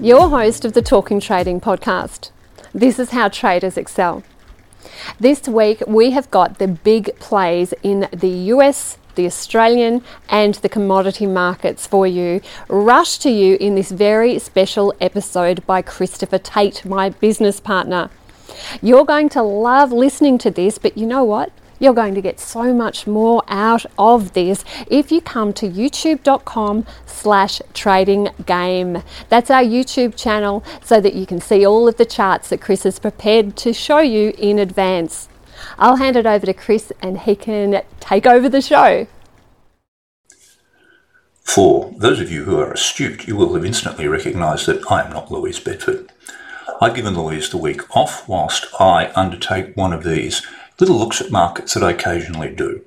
your host of the Talking Trading podcast. This is how traders excel. This week we have got the big plays in the US, the Australian, and the commodity markets for you, rushed to you in this very special episode by Christopher Tate, my business partner. You're going to love listening to this, but you know what? You're going to get so much more out of this if you come to youtube.com slash trading game. That's our YouTube channel so that you can see all of the charts that Chris has prepared to show you in advance. I'll hand it over to Chris and he can take over the show. For those of you who are astute, you will have instantly recognised that I am not Louise Bedford. I've given Louise the week off whilst I undertake one of these little looks at markets that I occasionally do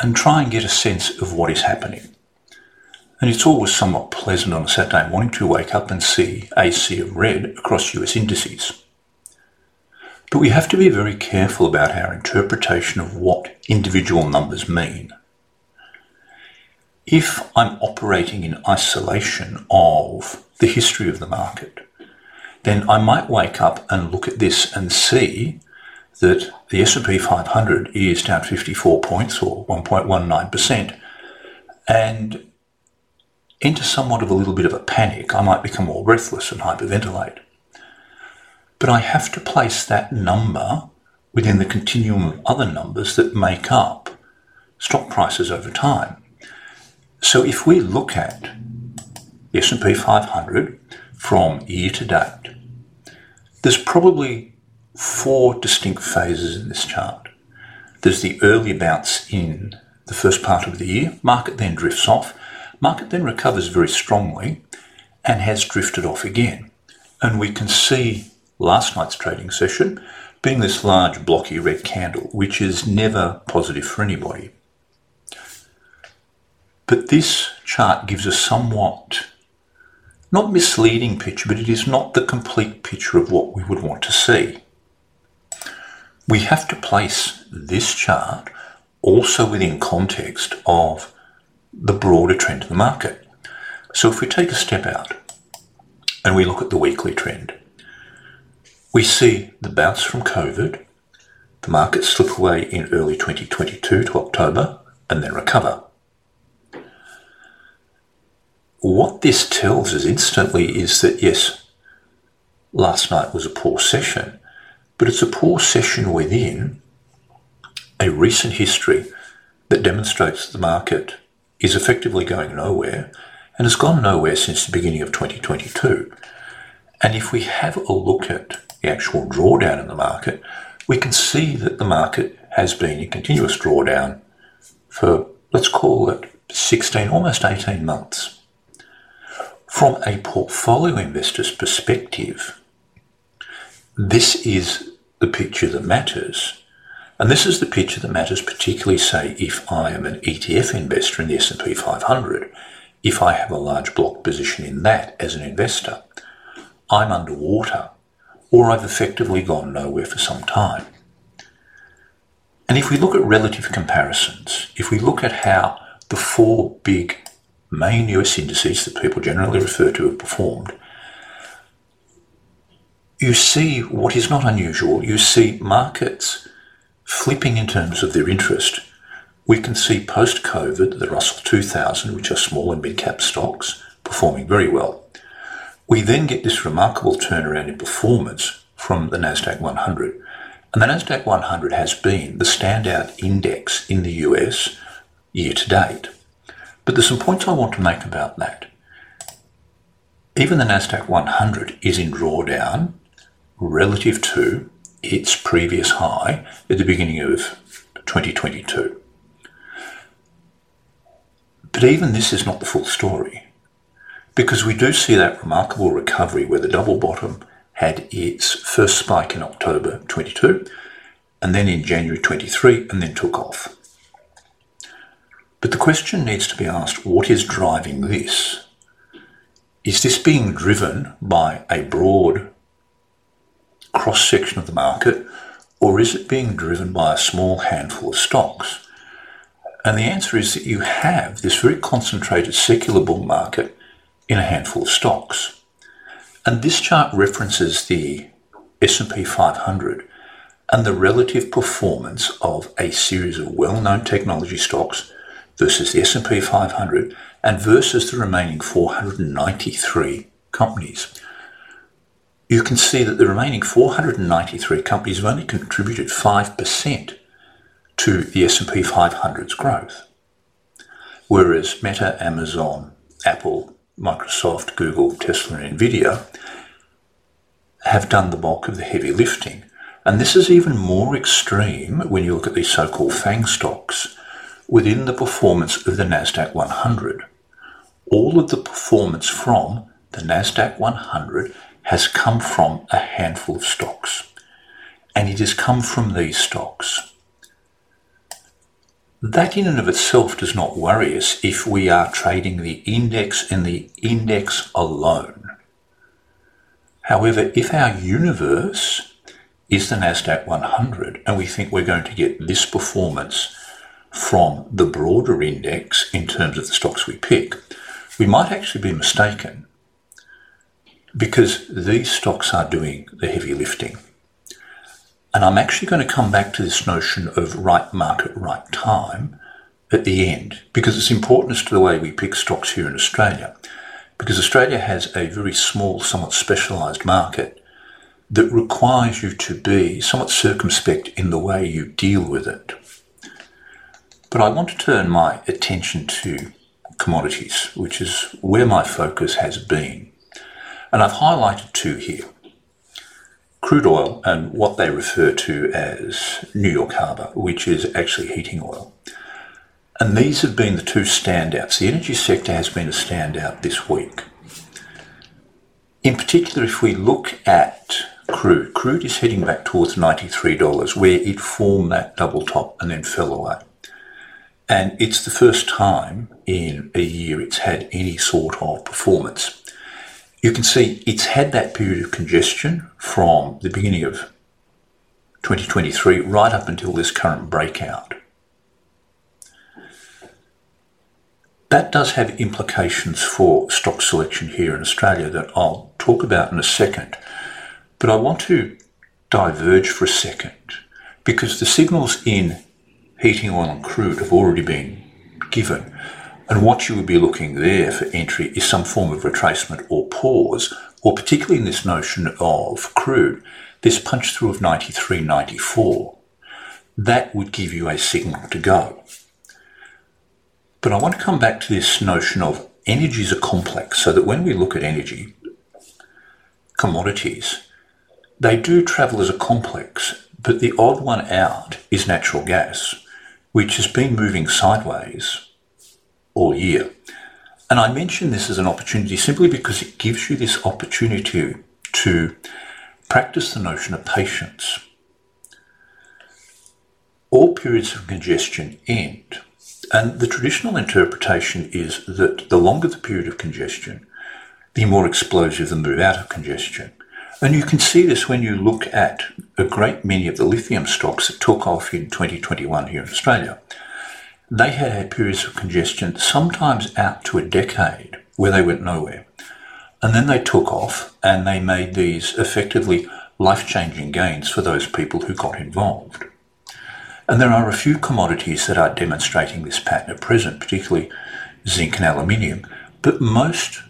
and try and get a sense of what is happening. And it's always somewhat pleasant on a Saturday morning to wake up and see a sea of red across US indices. But we have to be very careful about our interpretation of what individual numbers mean. If I'm operating in isolation of the history of the market, then I might wake up and look at this and see that the S&P 500 is down 54 points or 1.19% and into somewhat of a little bit of a panic. I might become more breathless and hyperventilate. But I have to place that number within the continuum of other numbers that make up stock prices over time. So if we look at the S&P 500 from year to date, there's probably four distinct phases in this chart. There's the early bounce in the first part of the year, market then drifts off, market then recovers very strongly and has drifted off again. And we can see last night's trading session being this large blocky red candle, which is never positive for anybody. But this chart gives a somewhat not misleading picture, but it is not the complete picture of what we would want to see we have to place this chart also within context of the broader trend of the market. So if we take a step out and we look at the weekly trend, we see the bounce from COVID, the market slip away in early 2022 to October and then recover. What this tells us instantly is that yes, last night was a poor session, but it's a poor session within a recent history that demonstrates the market is effectively going nowhere and has gone nowhere since the beginning of 2022. And if we have a look at the actual drawdown in the market, we can see that the market has been in continuous drawdown for, let's call it 16, almost 18 months. From a portfolio investor's perspective, this is the picture that matters. And this is the picture that matters particularly, say, if I am an ETF investor in the S&P 500, if I have a large block position in that as an investor, I'm underwater or I've effectively gone nowhere for some time. And if we look at relative comparisons, if we look at how the four big main US indices that people generally refer to have performed, you see what is not unusual. You see markets flipping in terms of their interest. We can see post COVID the Russell 2000, which are small and mid cap stocks, performing very well. We then get this remarkable turnaround in performance from the NASDAQ 100. And the NASDAQ 100 has been the standout index in the US year to date. But there's some points I want to make about that. Even the NASDAQ 100 is in drawdown relative to its previous high at the beginning of 2022. But even this is not the full story because we do see that remarkable recovery where the double bottom had its first spike in October 22 and then in January 23 and then took off. But the question needs to be asked what is driving this? Is this being driven by a broad cross section of the market or is it being driven by a small handful of stocks? And the answer is that you have this very concentrated secular bull market in a handful of stocks. And this chart references the S&P 500 and the relative performance of a series of well-known technology stocks versus the S&P 500 and versus the remaining 493 companies. You can see that the remaining 493 companies have only contributed 5% to the S&P 500's growth. Whereas Meta, Amazon, Apple, Microsoft, Google, Tesla, and Nvidia have done the bulk of the heavy lifting. And this is even more extreme when you look at these so-called FANG stocks within the performance of the NASDAQ 100. All of the performance from the NASDAQ 100 has come from a handful of stocks. And it has come from these stocks. That in and of itself does not worry us if we are trading the index and the index alone. However, if our universe is the NASDAQ 100 and we think we're going to get this performance from the broader index in terms of the stocks we pick, we might actually be mistaken because these stocks are doing the heavy lifting. And I'm actually going to come back to this notion of right market, right time at the end because it's important as to the way we pick stocks here in Australia. Because Australia has a very small, somewhat specialised market that requires you to be somewhat circumspect in the way you deal with it. But I want to turn my attention to commodities, which is where my focus has been. And I've highlighted two here crude oil and what they refer to as New York Harbour, which is actually heating oil. And these have been the two standouts. The energy sector has been a standout this week. In particular, if we look at crude, crude is heading back towards $93, where it formed that double top and then fell away. And it's the first time in a year it's had any sort of performance. You can see it's had that period of congestion from the beginning of 2023 right up until this current breakout. That does have implications for stock selection here in Australia that I'll talk about in a second. But I want to diverge for a second because the signals in heating oil and crude have already been given. And what you would be looking there for entry is some form of retracement or pause, or particularly in this notion of crude, this punch through of 93.94. That would give you a signal to go. But I want to come back to this notion of energy is a complex, so that when we look at energy, commodities, they do travel as a complex, but the odd one out is natural gas, which has been moving sideways all year. And I mention this as an opportunity simply because it gives you this opportunity to practice the notion of patience. All periods of congestion end. And the traditional interpretation is that the longer the period of congestion, the more explosive the move out of congestion. And you can see this when you look at a great many of the lithium stocks that took off in 2021 here in Australia they had had periods of congestion, sometimes out to a decade, where they went nowhere. And then they took off and they made these effectively life changing gains for those people who got involved. And there are a few commodities that are demonstrating this pattern at present, particularly zinc and aluminium. But most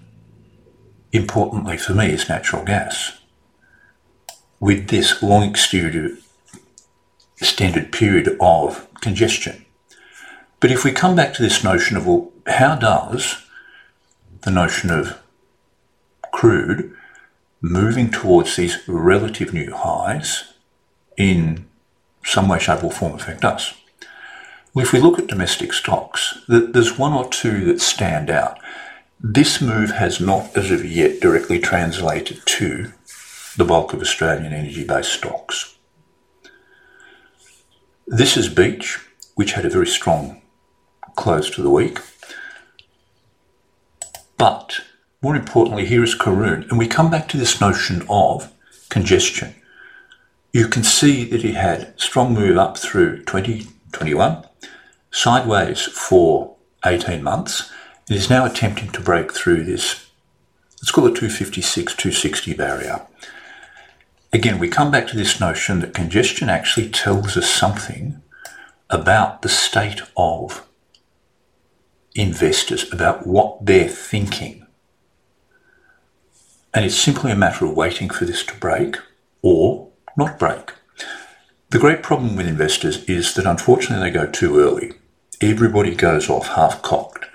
importantly for me is natural gas. With this long extended period of congestion. But if we come back to this notion of, well, how does the notion of crude moving towards these relative new highs in some way, shape, or form affect us? Well, if we look at domestic stocks, there's one or two that stand out. This move has not, as of yet, directly translated to the bulk of Australian energy based stocks. This is Beach, which had a very strong close to the week. But more importantly, here is Karoon, and we come back to this notion of congestion. You can see that he had strong move up through 2021, sideways for 18 months, and is now attempting to break through this, let's call it 256, 260 barrier. Again, we come back to this notion that congestion actually tells us something about the state of investors, about what they're thinking and it's simply a matter of waiting for this to break or not break. The great problem with investors is that unfortunately they go too early. Everybody goes off half cocked.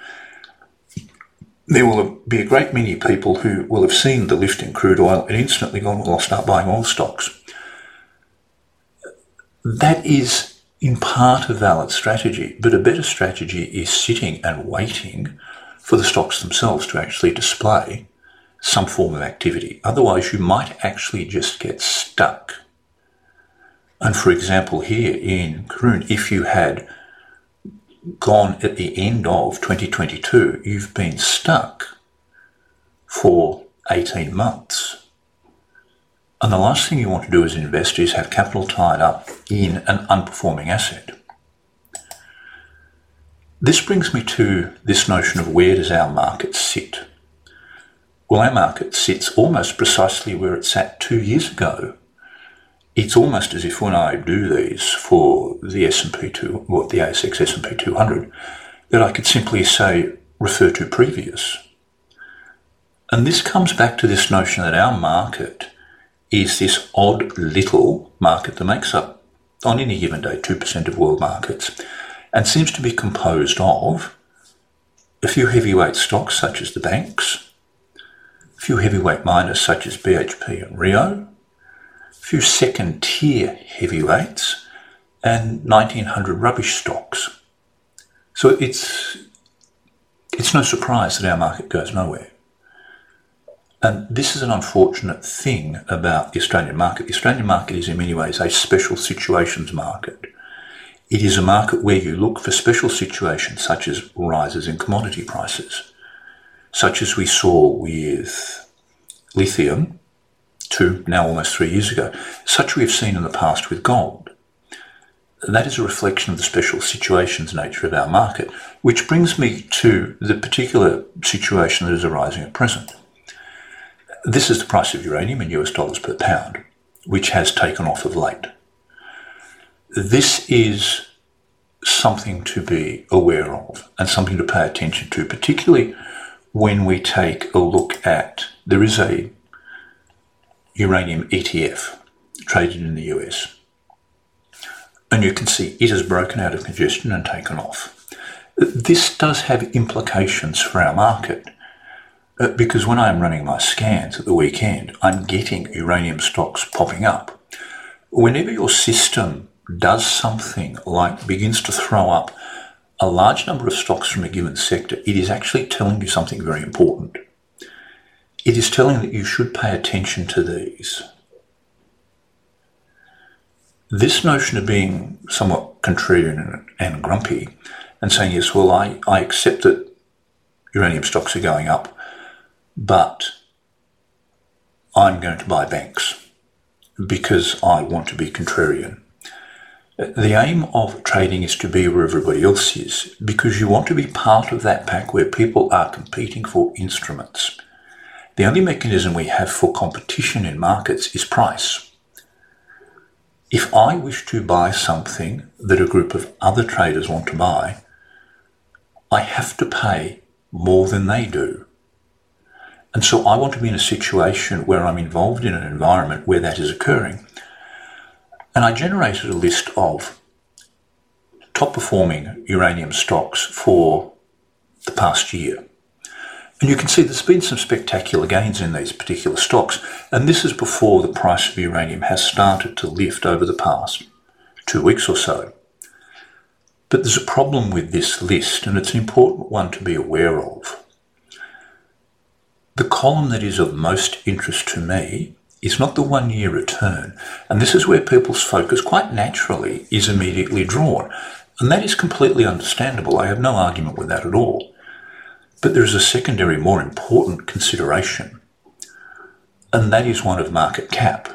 There will be a great many people who will have seen the lift in crude oil and instantly gone, well, I'll start buying oil stocks. That is in part a valid strategy, but a better strategy is sitting and waiting for the stocks themselves to actually display some form of activity. Otherwise, you might actually just get stuck. And for example, here in Karoon, if you had gone at the end of 2022, you've been stuck for 18 months. And the last thing you want to do as an investor is have capital tied up in an unperforming asset. This brings me to this notion of where does our market sit? Well, our market sits almost precisely where it sat two years ago. It's almost as if when I do these for the S&P 2, what the ASX S&P 200, that I could simply say refer to previous. And this comes back to this notion that our market is this odd little market that makes up on any given day 2% of world markets and seems to be composed of a few heavyweight stocks such as the banks, a few heavyweight miners such as BHP and Rio, a few second tier heavyweights, and 1900 rubbish stocks. So it's, it's no surprise that our market goes nowhere. And this is an unfortunate thing about the Australian market. The Australian market is in many ways a special situations market. It is a market where you look for special situations such as rises in commodity prices such as we saw with lithium two, now almost three years ago, such we have seen in the past with gold. That is a reflection of the special situations nature of our market, which brings me to the particular situation that is arising at present. This is the price of uranium in US dollars per pound, which has taken off of late. This is something to be aware of and something to pay attention to, particularly when we take a look at there is a uranium ETF traded in the US. And you can see it has broken out of congestion and taken off. This does have implications for our market Uh, because when I'm running my scans at the weekend, I'm getting uranium stocks popping up. Whenever your system does something like begins to throw up a large number of stocks from a given sector, it is actually telling you something very important. It is telling that you should pay attention to these. This notion of being somewhat contrarian and grumpy and saying, yes, well, I, I accept that uranium stocks are going up, but I'm going to buy banks because I want to be contrarian. The aim of trading is to be where everybody else is because you want to be part of that pack where people are competing for instruments. The only mechanism we have for competition in markets is price. If I wish to buy something that a group of other traders want to buy, I have to pay more than they do. And so I want to be in a situation where I'm involved in an environment where that is occurring. And I generated a list of top performing uranium stocks for the past year. And you can see there's been some spectacular gains in these particular stocks, and this is before the price of uranium has started to lift over the past two weeks or so. But there's a problem with this list, and it's an important one to be aware of. The column that is of most interest to me is not the one year return, and this is where people's focus quite naturally is immediately drawn. And that is completely understandable. I have no argument with that at all. But there is a secondary, more important consideration, and that is one of market cap.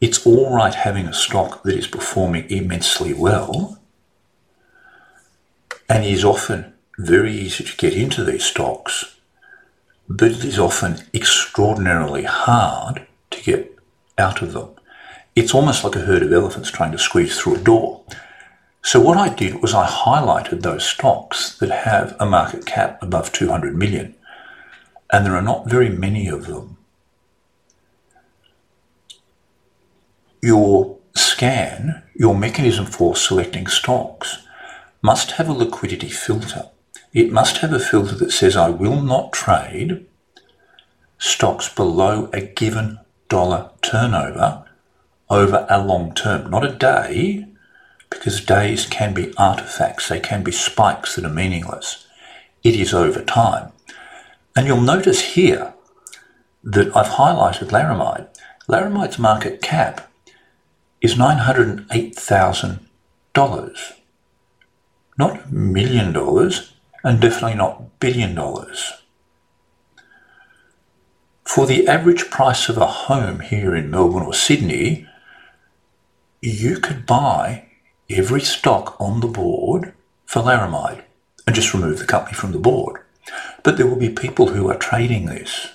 It's all right having a stock that is performing immensely well, and is often very easy to get into these stocks, but it is often extraordinarily hard to get out of them. It's almost like a herd of elephants trying to squeeze through a door. So what I did was I highlighted those stocks that have a market cap above 200 million, and there are not very many of them. Your scan, your mechanism for selecting stocks, must have a liquidity filter. It must have a filter that says I will not trade stocks below a given dollar turnover over a long term, not a day, because days can be artifacts, they can be spikes that are meaningless. It is over time. And you'll notice here that I've highlighted Laramide. Laramide's market cap is $908,000. Not million dollars, and definitely not billion dollars. For the average price of a home here in Melbourne or Sydney, you could buy every stock on the board for Laramide and just remove the company from the board. But there will be people who are trading this.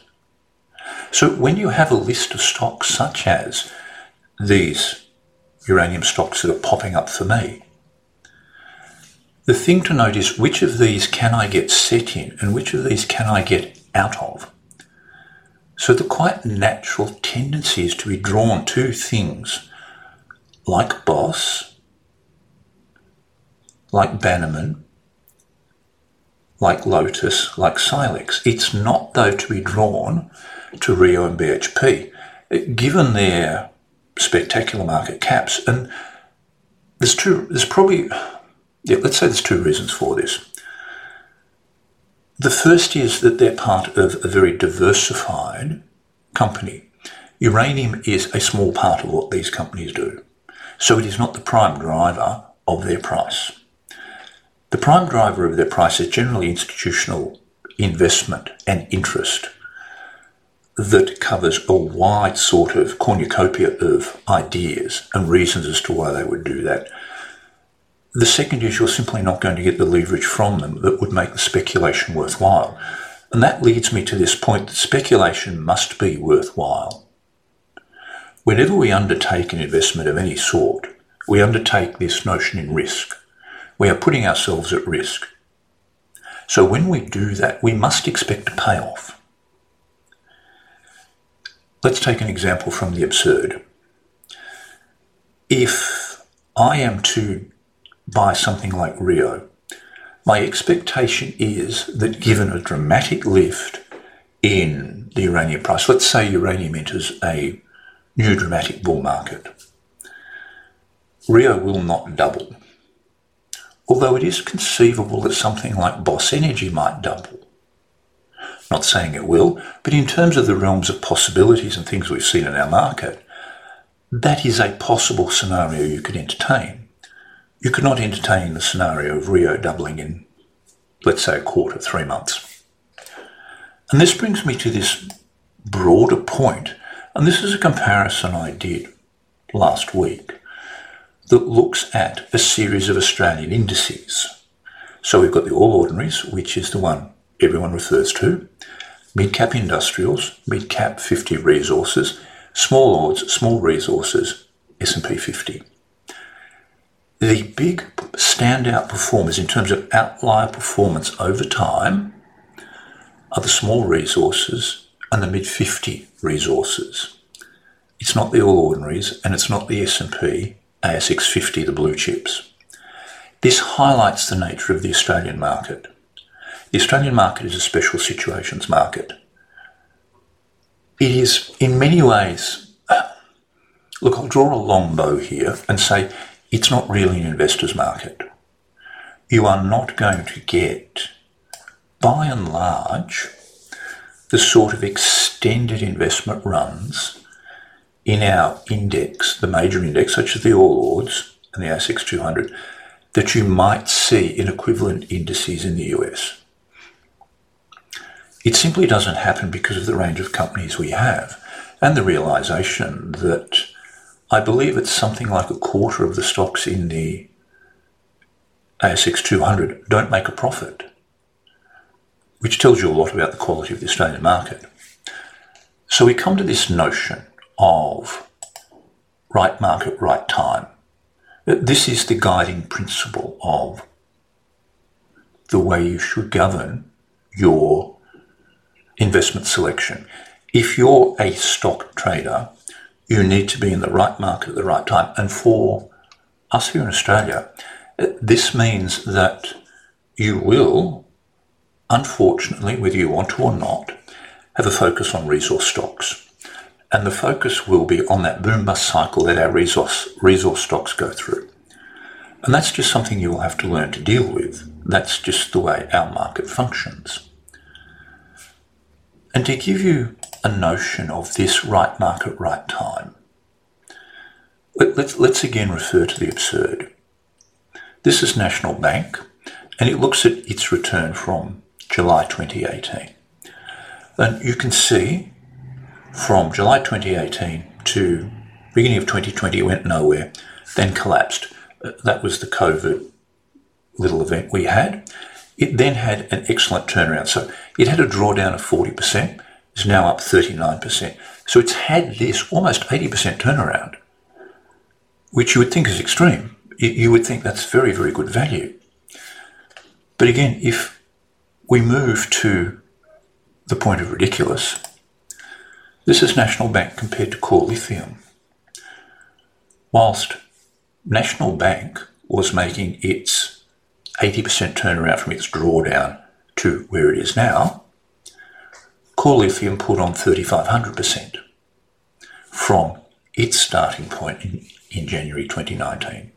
So when you have a list of stocks such as these uranium stocks that are popping up for me, the thing to note is which of these can I get set in and which of these can I get out of? So the quite natural tendency is to be drawn to things like Boss, like Bannerman, like Lotus, like Silex. It's not, though, to be drawn to Rio and BHP, given their spectacular market caps. And there's two, there's probably, yeah, let's say there's two reasons for this. The first is that they're part of a very diversified company. Uranium is a small part of what these companies do. So it is not the prime driver of their price. The prime driver of their price is generally institutional investment and interest that covers a wide sort of cornucopia of ideas and reasons as to why they would do that. The second is you're simply not going to get the leverage from them that would make the speculation worthwhile. And that leads me to this point that speculation must be worthwhile. Whenever we undertake an investment of any sort, we undertake this notion in risk we are putting ourselves at risk. So when we do that, we must expect a payoff. Let's take an example from the absurd. If I am to buy something like Rio, my expectation is that given a dramatic lift in the uranium price, let's say uranium enters a new dramatic bull market, Rio will not double although it is conceivable that something like Boss Energy might double. Not saying it will, but in terms of the realms of possibilities and things we've seen in our market, that is a possible scenario you could entertain. You could not entertain the scenario of Rio doubling in, let's say, a quarter, three months. And this brings me to this broader point. point, and this is a comparison I did last week that looks at a series of Australian indices. So we've got the All Ordinaries, which is the one everyone refers to, mid cap industrials, mid cap 50 resources, small ords, small resources, S&P 50. The big standout performers in terms of outlier performance over time are the small resources and the mid 50 resources. It's not the All Ordinaries, and it's not the S&P ASX 50, the blue chips. This highlights the nature of the Australian market. The Australian market is a special situations market. It is, in many ways, look, I'll draw a long bow here and say it's not really an investor's market. You are not going to get, by and large, the sort of extended investment runs in our index, the major index, such as the All Ords and the ASX 200, that you might see in equivalent indices in the US. It simply doesn't happen because of the range of companies we have and the realization that I believe it's something like a quarter of the stocks in the ASX 200 don't make a profit, which tells you a lot about the quality of the Australian market. So we come to this notion of right market, right time. This is the guiding principle of the way you should govern your investment selection. If you're a stock trader, you need to be in the right market at the right time. And for us here in Australia, this means that you will, unfortunately, whether you want to or not, have a focus on resource stocks. And the focus will be on that boom bust cycle that our resource, resource stocks go through. And that's just something you will have to learn to deal with. That's just the way our market functions. And to give you a notion of this right market, right time, let, let's, let's again refer to the absurd. This is National Bank, and it looks at its return from July 2018. And you can see from July 2018 to beginning of 2020, it went nowhere, then collapsed. Uh, that was the COVID little event we had. It then had an excellent turnaround. So it had a drawdown of 40%, is now up 39%. So it's had this almost 80% turnaround, which you would think is extreme. You would think that's very, very good value. But again, if we move to the point of ridiculous, this is National Bank compared to Core Lithium. Whilst National Bank was making its 80% turnaround from its drawdown to where it is now, Core Lithium put on 3,500% from its starting point in, in January 2019.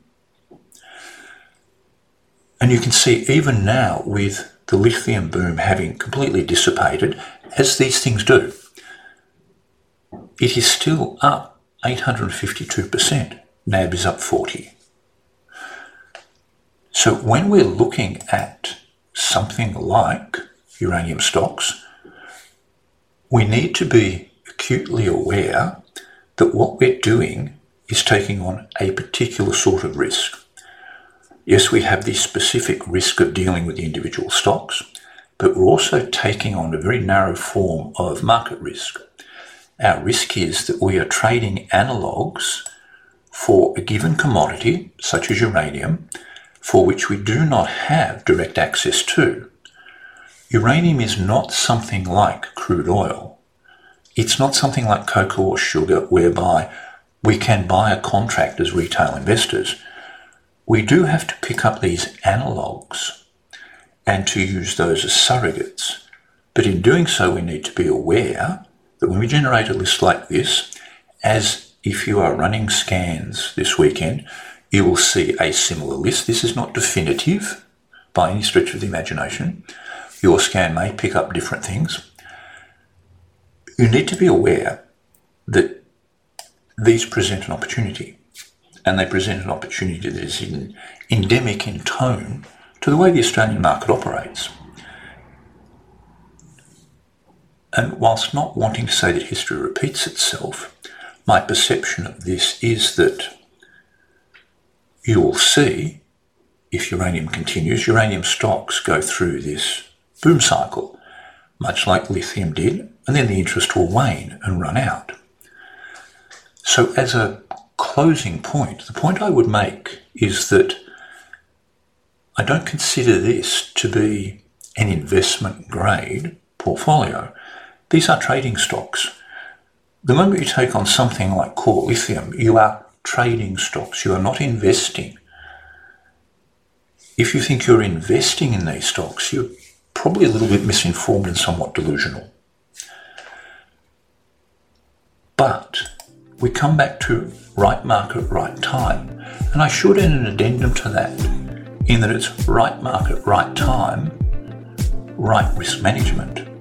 And you can see even now with the lithium boom having completely dissipated, as these things do, it is still up 852%. NAB is up 40. So when we're looking at something like uranium stocks, we need to be acutely aware that what we're doing is taking on a particular sort of risk. Yes, we have the specific risk of dealing with the individual stocks, but we're also taking on a very narrow form of market risk. Our risk is that we are trading analogues for a given commodity, such as uranium, for which we do not have direct access to. Uranium is not something like crude oil. It's not something like cocoa or sugar whereby we can buy a contract as retail investors. We do have to pick up these analogues and to use those as surrogates. But in doing so, we need to be aware that when we generate a list like this, as if you are running scans this weekend, you will see a similar list. This is not definitive by any stretch of the imagination. Your scan may pick up different things. You need to be aware that these present an opportunity, and they present an opportunity that is in, endemic in tone to the way the Australian market operates. And whilst not wanting to say that history repeats itself, my perception of this is that you will see if uranium continues, uranium stocks go through this boom cycle, much like lithium did, and then the interest will wane and run out. So, as a closing point, the point I would make is that I don't consider this to be an investment grade portfolio. These are trading stocks. the moment you take on something like core lithium, you are trading stocks, you are not investing. If you think you're investing in these stocks, you're probably a little bit misinformed and somewhat delusional. But we come back to right market, right time. And I should add an addendum to that, in that it's right market, right time, right risk management.